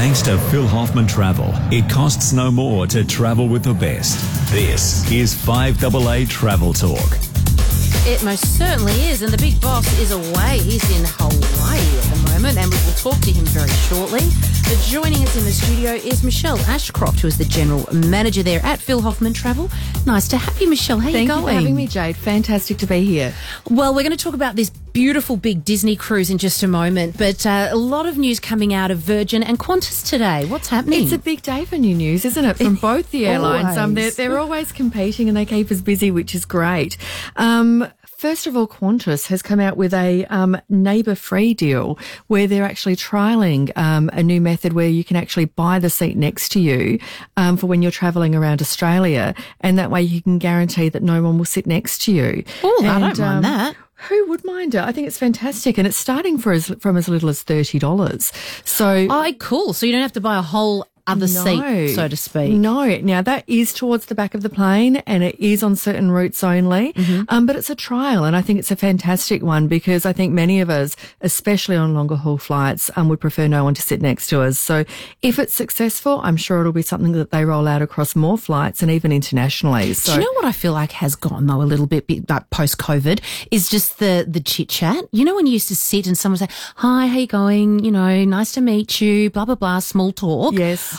Thanks to Phil Hoffman Travel, it costs no more to travel with the best. This is 5AA Travel Talk. It most certainly is, and the big boss is away. He's in Hawaii at the moment, and we will talk to him very shortly. But joining us in the studio is Michelle Ashcroft, who is the general manager there at Phil Hoffman Travel. Nice to have you, Michelle. How Thank you you for having me, Jade. Fantastic to be here. Well, we're going to talk about this beautiful big Disney cruise in just a moment, but uh, a lot of news coming out of Virgin and Qantas today. What's happening? It's a big day for new news, isn't it? From both the airlines. Um, they're, Always. they're always competing and they keep us busy, which is great. Um, First of all, Qantas has come out with a um, neighbour free deal where they're actually trialling um, a new method where you can actually buy the seat next to you um, for when you're travelling around Australia. And that way you can guarantee that no one will sit next to you. Oh, I don't mind um, that. Who would mind it? I think it's fantastic, and it's starting for as from as little as thirty dollars. So Oh, cool. So you don't have to buy a whole other seat, so to speak. No. Now that is towards the back of the plane and it is on certain routes only. Mm-hmm. Um, but it's a trial and I think it's a fantastic one because I think many of us, especially on longer haul flights, um, would prefer no one to sit next to us. So if it's successful, I'm sure it'll be something that they roll out across more flights and even internationally. So Do you know what I feel like has gone though a little bit, bit like post COVID is just the the chit chat. You know when you used to sit and someone would say, "Hi, how you going? You know, nice to meet you." Blah blah blah, small talk. Yes.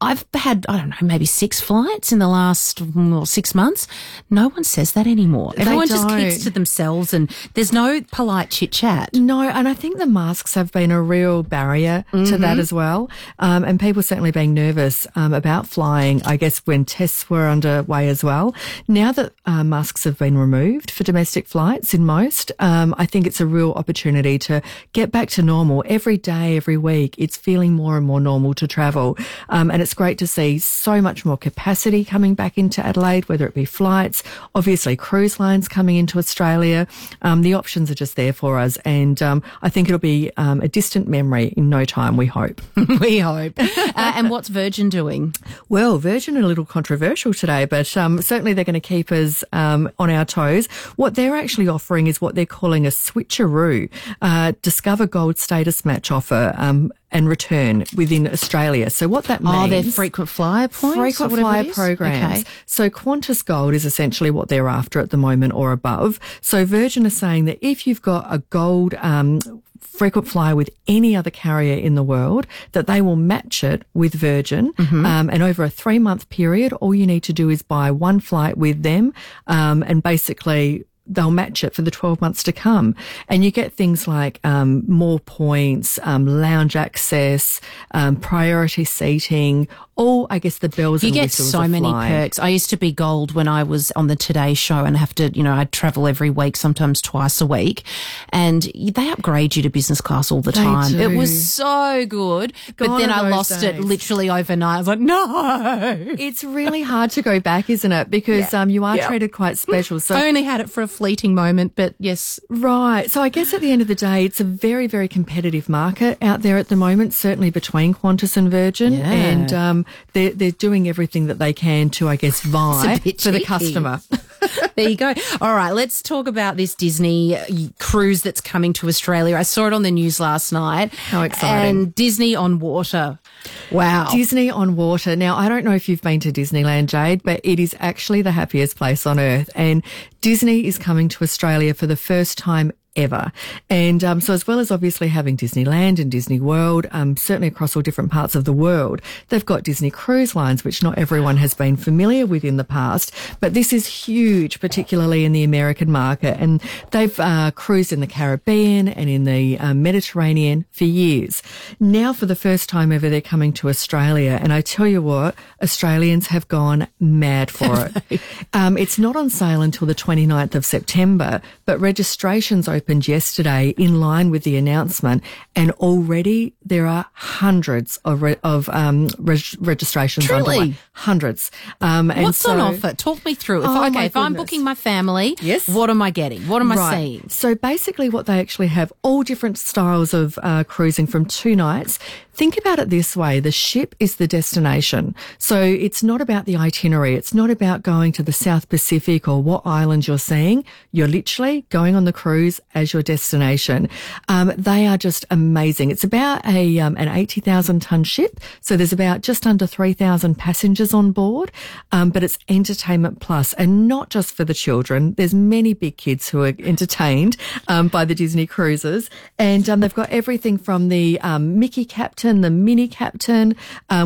I've had I don't know maybe six flights in the last well, six months. No one says that anymore. Everyone just keeps to themselves, and there's no polite chit chat. No, and I think the masks have been a real barrier to Mm-hmm. that as well. Um, and people certainly being nervous um, about flying, I guess, when tests were underway as well. Now that uh, masks have been removed for domestic flights in most, um, I think it's a real opportunity to get back to normal every day, every week. It's feeling more and more normal to travel. Um, and it's great to see so much more capacity coming back into Adelaide, whether it be flights, obviously cruise lines coming into Australia. Um, the options are just there for us. And um, I think it'll be um, a distant memory in no time, we hope. we hope. uh, and what's Virgin doing? Well, Virgin are a little controversial today, but um, certainly they're going to keep us um, on our toes. What they're actually offering is what they're calling a switcheroo, uh, Discover Gold status match offer. And return within Australia. So what that means? Oh, they're frequent flyer points. frequent flyer programs. Okay. So Qantas Gold is essentially what they're after at the moment or above. So Virgin is saying that if you've got a gold um, frequent flyer with any other carrier in the world, that they will match it with Virgin. Mm-hmm. Um, and over a three month period, all you need to do is buy one flight with them um, and basically they'll match it for the 12 months to come. And you get things like um, more points, um, lounge access, um, priority seating, all, I guess, the bells You get so many perks. I used to be gold when I was on the Today Show and have to, you know, I'd travel every week, sometimes twice a week, and they upgrade you to business class all the They time. It was so good, but then I lost it literally overnight. I was like, no. It's really hard to go back, isn't it? Because um, you are Yeah. treated quite special. So I only had it for a fleeting moment, but yes, Right. So I guess at the end of the day, it's a very, very competitive market out there at the moment, certainly between Qantas and Virgin. Yeah. And um, they're, they're doing everything that they can to, I guess, vie for the customer. there you go. All right, let's talk about this Disney uh, cruise that's coming to Australia. I saw it on the news last night. How exciting. And Disney on water. Wow. Disney on water. Now, I don't know if you've been to Disneyland, Jade, but it is actually the happiest place on earth. And Disney is coming to Australia for the first time ever. And um, so, as well as obviously having Disneyland and Disney World, um, certainly across all different parts of the world, they've got Disney Cruise Lines, which not everyone has been familiar with in the past. But this is huge, particularly in the American market. And they've uh, cruised in the Caribbean and in the uh, Mediterranean for years. Now, for the first time ever, they're coming to Australia. And I tell you what, Australians have gone mad for it. um, it's not on sale until the 29th of September, but registrations opened yesterday in line with the announcement. And already there are hundreds of, re- of um, reg- registrations Truly? underway. Hundreds. Um, and What's on offer? Talk me through. If, Oh, okay, if I'm booking my family, Yes. what am I getting? What am I seeing? So basically, what they actually have all different styles of uh, cruising from two nights think about it this way. The ship is the destination. So it's not about the itinerary. It's not about going to the South Pacific or what island you're seeing. You're literally going on the cruise as your destination. Um, they are just amazing. It's about a, um, an 80,000 ton ship. So there's about just under 3,000 passengers on board. Um, but it's entertainment plus and not just for the children. There's many big kids who are entertained, um, by the Disney cruises and, um, they've got everything from the, um, Mickey captain, the mini captain,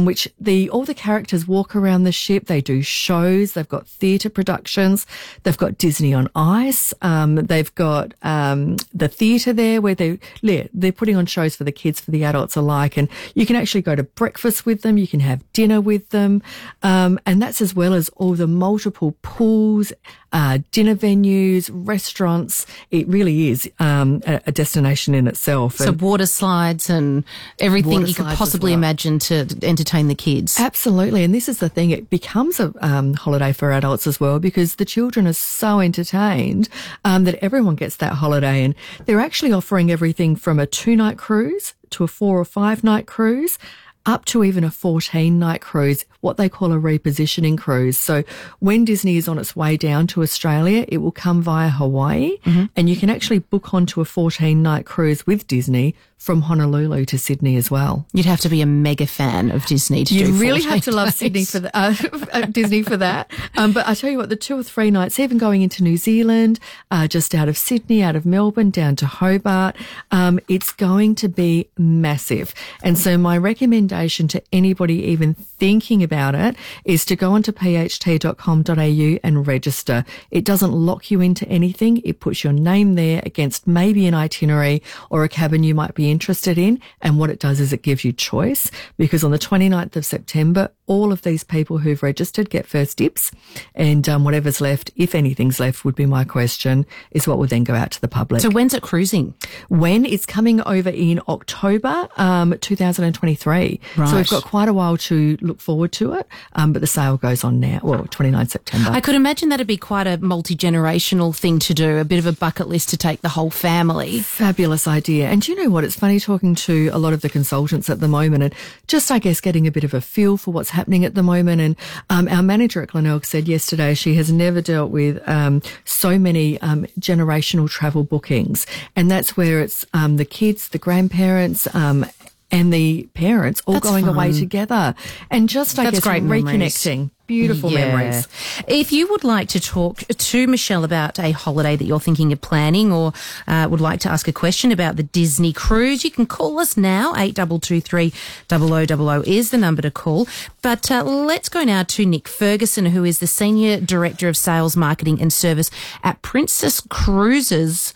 which the, all the characters walk around the ship. They do shows. They've got theatre productions. They've got Disney on Ice. Um, they've got um, the theatre there where they they're putting on shows for the kids, for the adults alike, and you can actually go to breakfast with them. You can have dinner with them, um, and that's as well as all the multiple pools, uh, dinner venues, restaurants. It really is um, a, a, destination in itself. So and water slides and everything you could possibly well. imagine to entertain the kids. Absolutely, and this is the thing. It becomes a um, holiday for adults as well because the children are so entertained um, that everyone gets that holiday, and they're actually offering everything from a two night cruise to a four or five night cruise up to even a 14 night cruise, what they call a repositioning cruise. So when Disney is on its way down to Australia, it will come via Hawaii mm-hmm. and you can actually book onto a 14 night cruise with Disney from Honolulu to Sydney as well. You'd have to be a mega fan of Disney to you do. You really have to love Sydney for the, uh, uh, Disney for that. Um, but I tell you what, the two or three nights, even going into New Zealand, uh, just out of Sydney, out of Melbourne, down to Hobart, um, it's going to be massive. And so my recommendation to anybody even thinking about it is to go onto pht.com.au and register. It doesn't lock you into anything. It puts your name there against maybe an itinerary or a cabin you might be interested in. And what it does is it gives you choice because on the 29th of September, all of these people who've registered get first dips and um, whatever's left, if anything's left would be my question, is what would then go out to the public. So when's it cruising? When it's coming over in October um, 2023. Right. So we've got quite a while to look forward to it, um, but the sale goes on now, well, 29 September. I could imagine that'd be quite a multi-generational thing to do, a bit of a bucket list to take the whole family. Fabulous idea. And do you know what? It's funny talking to a lot of the consultants at the moment and just, I guess, getting a bit of a feel for what's happening at the moment. And um, our manager at Glenelg said yesterday she has never dealt with um, so many um, generational travel bookings. And that's where it's um, the kids, the grandparents, um, and the parents all That's going fun. away together and just, I That's guess, great reconnecting. Memories. Beautiful yeah. memories. If you would like to talk to Michelle about a holiday that you're thinking of planning or uh, would like to ask a question about the Disney cruise, you can call us now. 8223 0000 is the number to call. But uh, let's go now to Nick Ferguson, who is the Senior Director of Sales, Marketing and Service at Princess Cruises.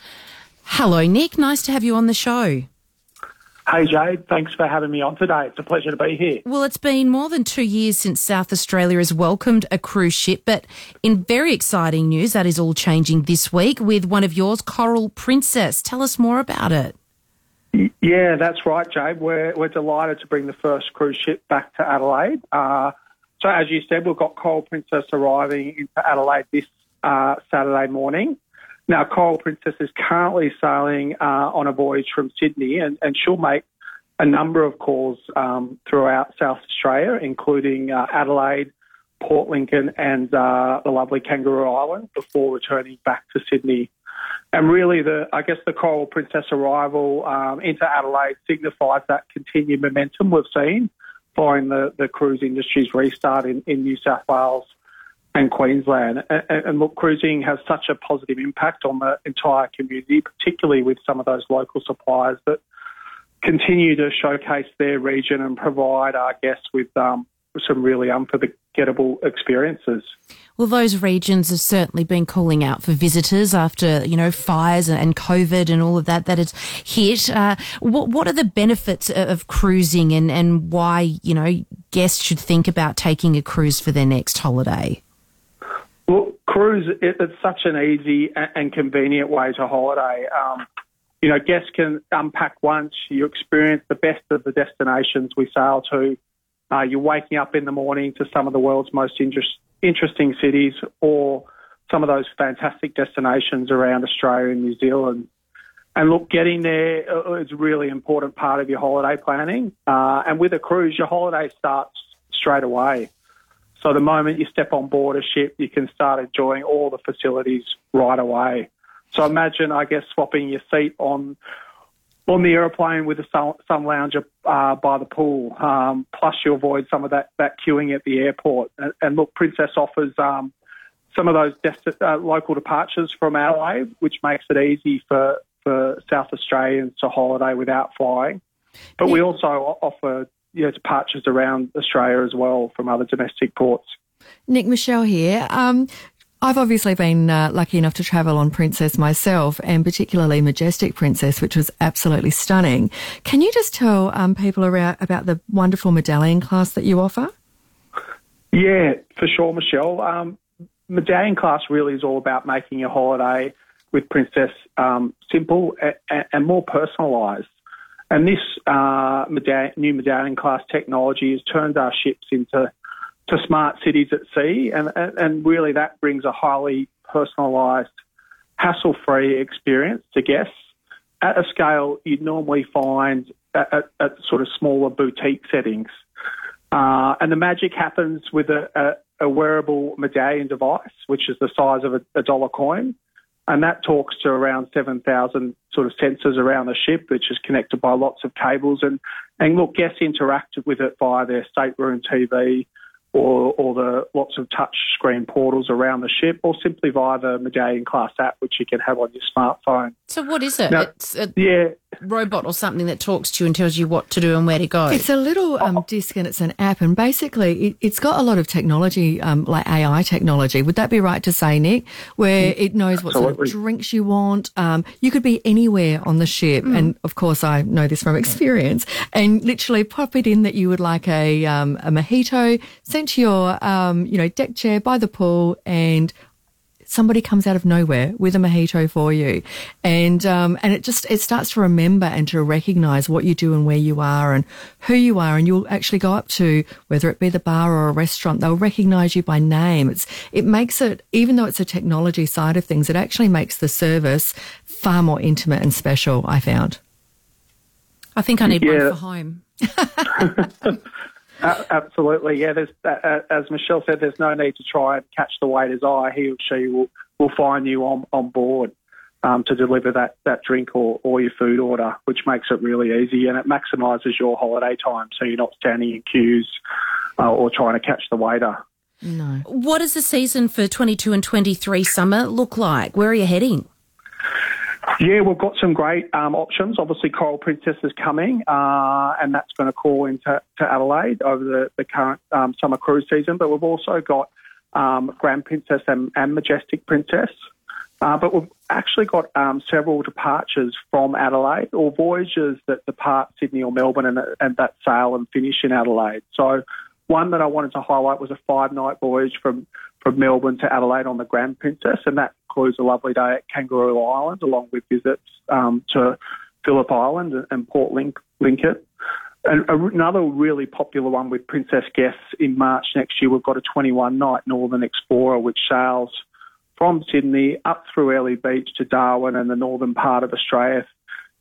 Hello, Nick. Nice to have you on the show. Hey Jade, thanks for having me on today. It's a pleasure to be here. Well, it's been more than two years since South Australia has welcomed a cruise ship, but in very exciting news, that is all changing this week with one of yours, Coral Princess. Tell us more about it. Yeah, that's right, Jade. We're, we're delighted to bring the first cruise ship back to Adelaide. Uh, so, as you said, we've got Coral Princess arriving into Adelaide this uh, Saturday morning. Now, Coral Princess is currently sailing uh, on a voyage from Sydney, and, and she'll make a number of calls um, throughout South Australia, including uh, Adelaide, Port Lincoln, and uh, the lovely Kangaroo Island, before returning back to Sydney. And really, the I guess the Coral Princess arrival um, into Adelaide signifies that continued momentum we've seen following the, the cruise industry's restart in, in New South Wales and Queensland. And, and, look, cruising has such a positive impact on the entire community, particularly with some of those local suppliers that continue to showcase their region and provide our guests with um, some really unforgettable experiences. Well, those regions have certainly been calling out for visitors after, you know, fires and COVID and all of that that has hit. Uh, what, what are the benefits of cruising and, and why, you know, guests should think about taking a cruise for their next holiday? Well, cruise, it, it's such an easy and convenient way to holiday. Um, you know, guests can unpack once, you experience the best of the destinations we sail to. Uh, you're waking up in the morning to some of the world's most interest, interesting cities or some of those fantastic destinations around Australia and New Zealand. And look, getting there uh, a really important part of your holiday planning. Uh, and with a cruise, your holiday starts straight away. So the moment you step on board a ship, you can start enjoying all the facilities right away. So imagine, I guess, swapping your seat on on the aeroplane with a sun, sun lounger uh, by the pool. Um, plus, you avoid some of that, that queuing at the airport. And, and look, Princess offers um, some of those desti- uh, local departures from Adelaide, which makes it easy for, for South Australians to holiday without flying. But we also offer you know, departures around Australia as well from other domestic ports. Nick Michelle here. Um, I've obviously been uh, lucky enough to travel on Princess myself, and particularly Majestic Princess, which was absolutely stunning. Can you just tell um, people around, about the wonderful medallion class that you offer? Yeah, for sure, Michelle. Um, medallion class really is all about making your holiday with Princess um, simple and, and more personalised. And this uh, medallion, new medallion class technology has turned our ships into to smart cities at sea, and, and, and really that brings a highly personalised, hassle-free experience to guests at a scale you'd normally find at, at, at sort of smaller boutique settings. Uh, and the magic happens with a, a, a, wearable medallion device, which is the size of a, a dollar coin, and that talks to around 7,000 sort of sensors around the ship, which is connected by lots of cables. And, and look, guests interact with it via their stateroom TV or, or the lots of touch screen portals around the ship, or simply via the Medallion Class app, which you can have on your smartphone. So, what is it? Now, it's a Yeah, robot or something that talks to you and tells you what to do and where to go. It's a little um, disc and it's an app, and basically it, it's got a lot of technology, um, like AI technology. Would that be right to say, Nick? Where it knows what sort of drinks you want. Um, you could be anywhere on the ship, and of course I know this from experience. And literally pop it in that you would like a um, a mojito sent to your um, you know deck chair by the pool, and somebody comes out of nowhere with a mojito for you, and um, and it just it starts to remember and to recognise what you do and where you are and who you are, and you'll actually go up to whether it be the bar or a restaurant, they'll recognise you by name. It's it makes it even though it's a technology side of things, it actually makes the service far more intimate and special. I found. I think I need Yeah. one for home. a- absolutely. Yeah, there's, uh, uh, as Michelle said, there's no need to try and catch the waiter's eye. He or she will, will find you on, on board. Um, to deliver that, that drink or, or your food order, which makes it really easy and it maximises your holiday time so you're not standing in queues uh, or trying to catch the waiter. No. What does the season for 22 and 23 summer look like? Where are you heading? Yeah, we've got some great um, options. Obviously, Coral Princess is coming, uh, and that's going to call into to Adelaide over the, the current um, summer cruise season. But we've also got um, Grand Princess and, and Majestic Princess. Uh, but we've actually got um, several departures from Adelaide or voyages that depart Sydney or Melbourne and, and that sail and finish in Adelaide. So one that I wanted to highlight was a five-night voyage from, from Melbourne to Adelaide on the Grand Princess, and that includes a lovely day at Kangaroo Island along with visits um, to Phillip Island and, Port Link, Linkett. And another really popular one with Princess guests in March next year, we've got a 21-night Northern Explorer which sails from Sydney up through Airlie Beach to Darwin and the northern part of Australia,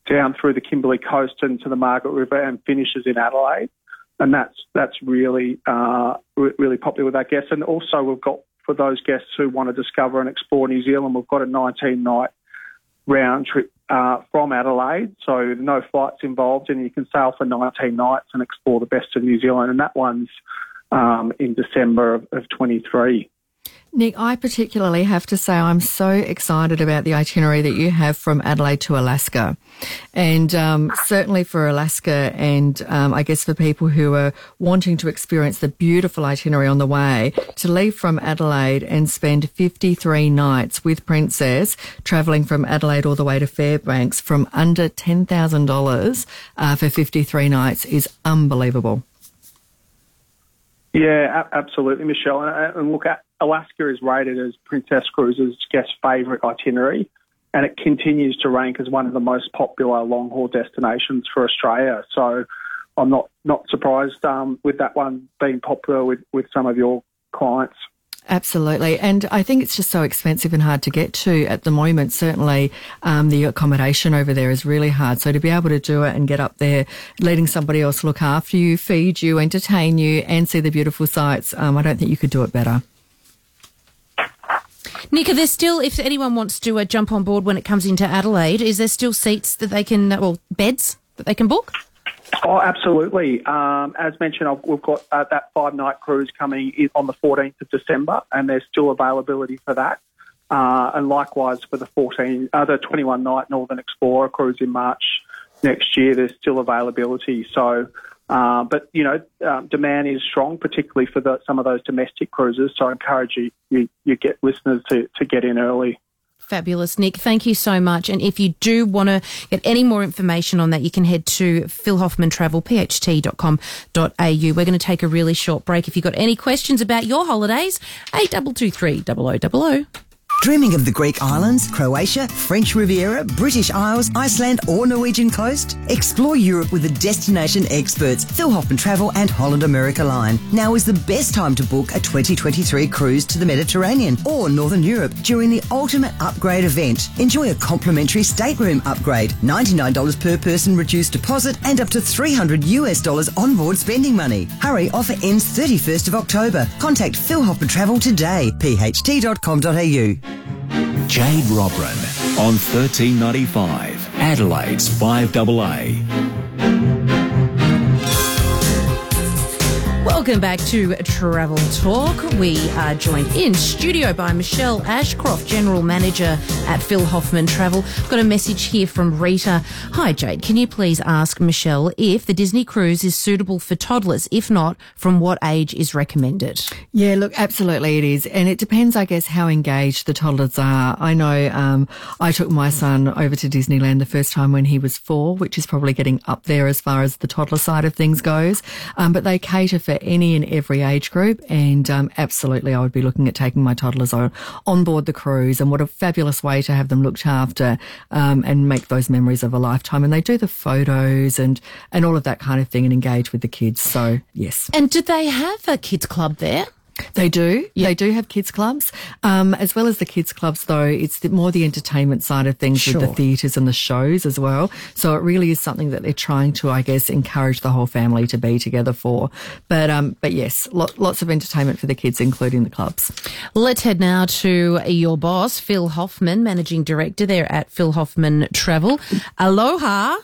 down through the Kimberley coast and to the Margaret River and finishes in Adelaide. And that's that's really uh, really popular with our guests. And also we've got for those guests who want to discover and explore New Zealand, we've got a 19 night round trip uh, from Adelaide, so no flights involved, and you can sail for 19 nights and explore the best of New Zealand. And that one's um, in December of, of 23. Nick, I particularly have to say I'm so excited about the itinerary that you have from Adelaide to Alaska. And um, certainly for Alaska, and um, I guess for people who are wanting to experience the beautiful itinerary on the way, to leave from Adelaide and spend 53 nights with Princess, travelling from Adelaide all the way to Fairbanks from under $10,000 uh, for 53 nights is unbelievable. Yeah, absolutely, Michelle. And, look, Alaska is rated as Princess Cruises' guest favourite itinerary, and it continues to rank as one of the most popular long haul destinations for Australia. So I'm not not surprised um, with that one being popular with, with some of your clients. Absolutely. And I think it's just so expensive and hard to get to at the moment. Certainly, um, the accommodation over there is really hard. So to be able to do it and get up there, letting somebody else look after you, feed you, entertain you, and see the beautiful sights, um, I don't think you could do it better. Nick, are there still, if anyone wants to uh, jump on board when it comes into Adelaide, is there still seats that they can, uh, well, beds that they can book? Oh, absolutely. Um, as mentioned, we've got uh, that five night cruise coming on the 14th of December, and there's still availability for that. Uh, and likewise for the 14, uh, the 21 night Northern Explorer cruise in March next year, there's still availability. So, uh, but you know, um, demand is strong, particularly for the, some of those domestic cruises. So I encourage you, you, you get listeners to, to get in early. Fabulous, Nick. Thank you so much. And if you do want to get any more information on that, you can head to Phil Hoffman Travel. We're going to take a really short break. If you've got any questions about your holidays, 8223 0000. Dreaming of the Greek islands, Croatia, French Riviera, British Isles, Iceland, or Norwegian coast? Explore Europe with the destination experts, Phil Hoffman Travel and Holland America Line. Now is the best time to book a 2023 cruise to the Mediterranean or Northern Europe during the Ultimate Upgrade event. Enjoy a complimentary stateroom upgrade, $99 per person reduced deposit, and up to 300 US dollars onboard spending money. Hurry, offer ends 31st of October. Contact Phil Hoffman Travel today, pht.com.au. Jade Robran on 1395, Adelaide's 5AA. Welcome back to Travel Talk. We are joined in studio by Michelle Ashcroft, General Manager at Phil Hoffman Travel. I've got a message here from Rita. Hi, Jade. Can you please ask Michelle if the Disney cruise is suitable for toddlers? If not, from what age is recommended? Yeah, look, absolutely it is. And it depends, I guess, how engaged the toddlers are. I know um, I took my son over to Disneyland the first time when he was four, which is probably getting up there as far as the toddler side of things goes. Um, but they cater for any and every age group. And um, absolutely, I would be looking at taking my toddlers on, on board the cruise. And what a fabulous way to have them looked after um, and make those memories of a lifetime. And they do the photos and, and all of that kind of thing and engage with the kids. So, yes. And do they have a kids club there? They do. They do have kids clubs. Um, as well as the kids clubs, though, it's the, more the entertainment side of things sure. with the theatres and the shows as well. So it really is something that they're trying to, I guess, encourage the whole family to be together for. But, um, but yes, lo- lots of entertainment for the kids, including the clubs. Let's head now to your boss, Phil Hoffman, Managing Director there at Phil Hoffman Travel. Aloha.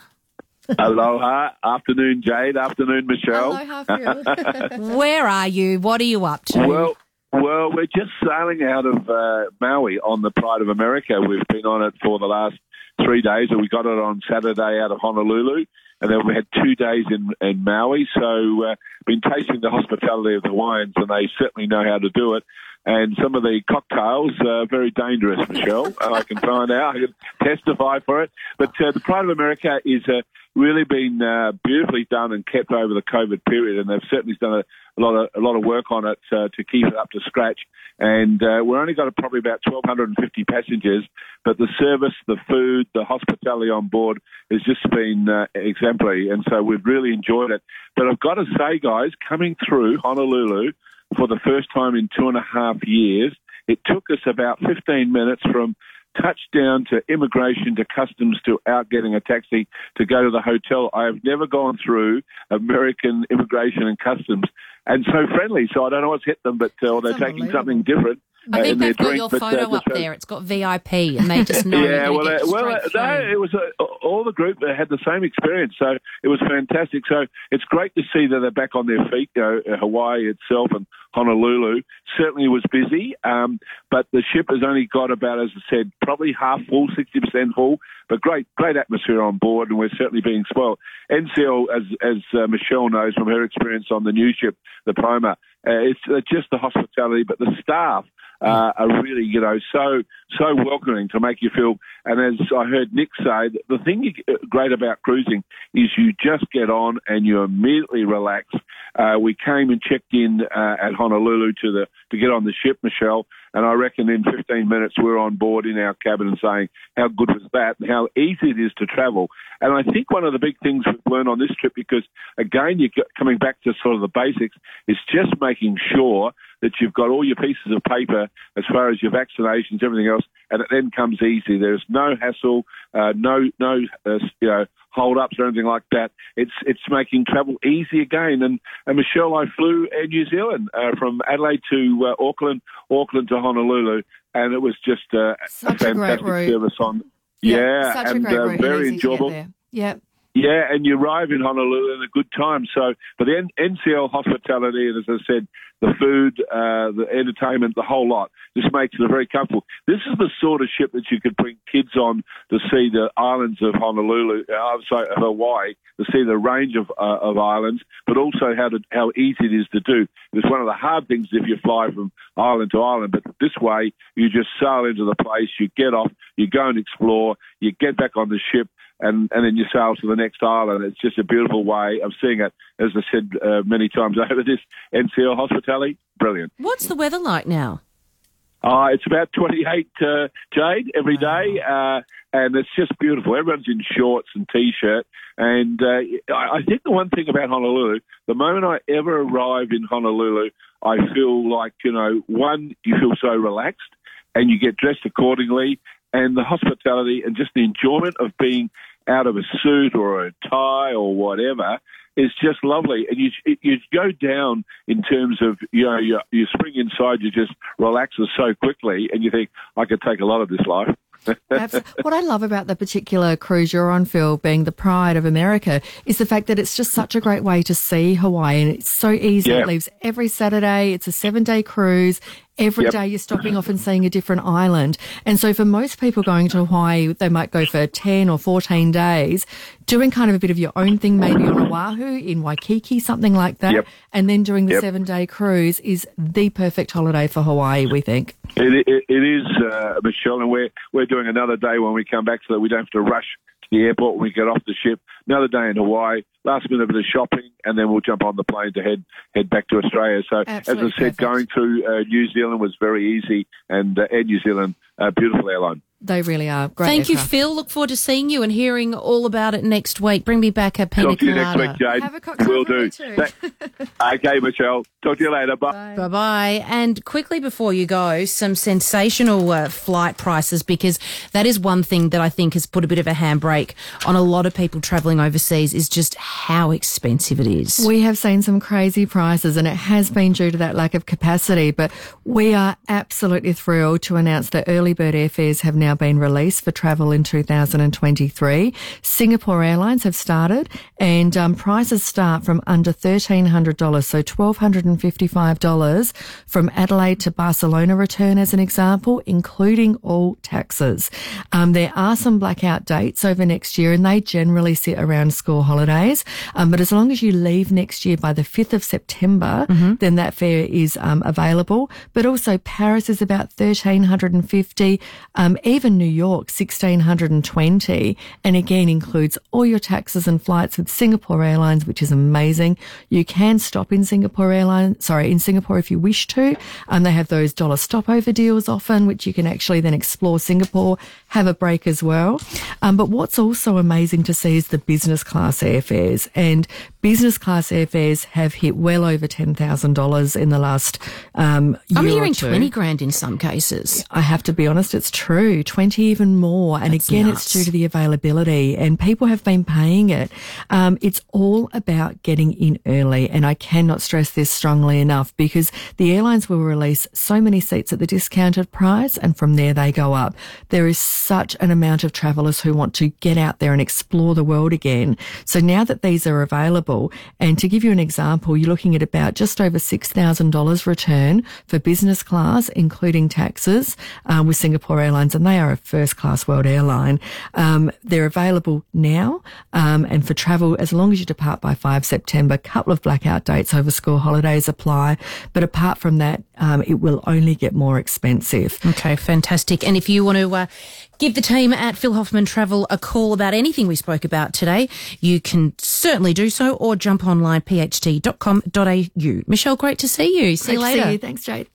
Aloha. Afternoon, Jade. Afternoon, Michelle. Aloha, Where are you? What are you up to? Well, well, we're just sailing out of uh, Maui on the Pride of America. We've been on it for the last three days, and we got it on Saturday out of Honolulu, and then we had two days in, in Maui. So, uh, been tasting the hospitality of the Hawaiians, and they certainly know how to do it and some of the cocktails are very dangerous, Michelle. I can find out. I can testify for it. But uh, the Pride of America is uh, really been uh, beautifully done and kept over the COVID period, and they've certainly done a, a lot of a lot of work on it uh, to keep it up to scratch. And uh, we're only got probably about 1,250 passengers, but the service, the food, the hospitality on board has just been uh, exemplary, and so we've really enjoyed it. But I've got to say, guys, coming through Honolulu for the first time in two and a half years. It took us about 15 minutes from touchdown to immigration to customs to out getting a taxi to go to the hotel. I have never gone through American immigration and customs and so friendly. So I don't know what's hit them, but uh, they're taking something different. I think uh, they've got your but, photo uh, up there. It's got VIP, and they just know. yeah, well, uh, well, no, it was uh, all the group had the same experience, so it was fantastic. So it's great to see that they're back on their feet. You know, Hawaii itself and Honolulu certainly was busy, um, but the ship has only got about, as I said, probably half full, sixty percent full. But great, great atmosphere on board, and we're certainly being spoiled. NCL, as as uh, Michelle knows from her experience on the new ship, the uh, it's uh, just the hospitality, but the staff uh, are really, you know, so so welcoming to make you feel. And as I heard Nick say, the thing uh, great about cruising is you just get on and you immediately relax. Uh, we came and checked in uh, at Honolulu to the to get on the ship, Michelle, and I reckon in 15 minutes we're on board in our cabin and saying how good was that and how easy it is to travel. And I think one of the big things we've learned on this trip, because again, you're coming back to sort of the basics, is just making sure that you've got all your pieces of paper as far as your vaccinations, everything else, and it then comes easy. There's no hassle, uh, no no uh, you know hold ups or anything like that. It's it's making travel easy again. And, and Michelle, I flew Air New Zealand uh, from Adelaide to uh, Auckland, Auckland to Honolulu, and it was just uh, a Such a great fantastic service on. Yeah, such a and great uh, very easy to get enjoyable. there. Yeah, and you arrive in Honolulu in a good time. So, but the NCL hospitality, and as I said, the food, uh, the entertainment, the whole lot, just makes it very comfortable. This is the sort of ship that you could bring kids on to see the islands of Honolulu, uh, sorry, Hawaii, to see the range of uh, of islands, but also how to how easy it is to do. It's one of the hard things if you fly from island to island, but this way you just sail into the place, you get off, you go and explore, you get back on the ship and, and then you sail to the next island. It's just a beautiful way of seeing it. As I said uh, many times over, this NCL hospitality, brilliant. What's the weather like now? Uh, it's about 28, uh, Jade, every day, uh, and it's just beautiful. Everyone's in shorts and T-shirt, and uh, I I think the one thing about Honolulu, the moment I ever arrive in Honolulu, I feel like, you know, one, you feel so relaxed, and you get dressed accordingly, and the hospitality and just the enjoyment of being out of a suit or a tie or whatever is just lovely. And you you go down in terms of you know you, you spring inside, you just relaxes so quickly, and you think I could take a lot of this life. What I love about the particular cruise you're on, Phil, being the pride of America, is the fact that it's just such a great way to see Hawaii, and it's so easy. Yeah. It leaves every Saturday. It's a seven day cruise. Every day Yep. you're stopping off and seeing a different island. And so for most people going to Hawaii, they might go for 10 or 14 days, doing kind of a bit of your own thing, maybe on Oahu, in Waikiki, something like that. Yep. And then doing the Yep. seven day cruise is the perfect holiday for Hawaii, we think. It, it, it is, uh, Michelle, and we're we're doing another day when we come back, so that we don't have to rush to the airport when we get off the ship. Another day in Hawaii, last minute bit of shopping, and then we'll jump on the plane to head head back to Australia. So, Absolutely as I said, perfect. going through uh, New Zealand was very easy, and uh, Air New Zealand, uh, beautiful airline. They really are. Great Thank you. Phil. Look forward to seeing you and hearing all about it next week. Bring me back a pina Talk to you next colada. week, Jade. Have a cocktail Will for me do. too. Okay, Michelle. Talk to you later. Bye. Bye bye. And quickly before you go, some sensational uh, flight prices because that is one thing that I think has put a bit of a handbrake on a lot of people travelling overseas is just how expensive it is. We have seen some crazy prices and it has been due to that lack of capacity, but we are absolutely thrilled to announce that early bird airfares have now been released for travel in 2023. Singapore Airlines have started and um, prices start from under $1,300, so $1,255 from Adelaide to Barcelona return as an example, including all taxes. Um, there are some blackout dates over next year and they generally sit around school holidays. Um, but as long as you leave next year by the 5th of September, then that fare is um, available. But also Paris is about 1350 um, even New York 1620 and again includes all your taxes and flights with Singapore Airlines, which is amazing. You can stop in Singapore Airlines, sorry, in Singapore if you wish to. Um, they have those dollar stopover deals often, which you can actually then explore Singapore, have a break as well. Um, but what's also amazing to see is the business class airfares and business class airfares have hit well over $10,000 in the last um, year I'm hearing two. 20 grand in some cases. I have to be honest, it's true. 20 even more. And That's again, nuts. it's due to the availability and people have been paying it. Um, it's all about getting in early. And I cannot stress this strongly enough because the airlines will release so many seats at the discounted price and from there they go up. There is such an amount of travellers who want to get out there and explore the world again. So now that these are available, and to give you an example, you're looking at about just over $6,000 return for business class, including taxes, um, with Singapore Airlines, and they are a first class world airline. Um, they're available now, um, and for travel, as long as you depart by 5 September, a couple of blackout dates over school holidays apply. But apart from that, um, it will only get more expensive. Okay, fantastic. And if you want to uh, give the team at Phil Hoffman Travel a call about anything we spoke about today, you can certainly do so or jump online pht.com.au. Michelle, great to see you. See you Great to later. See you. Thanks, Jade.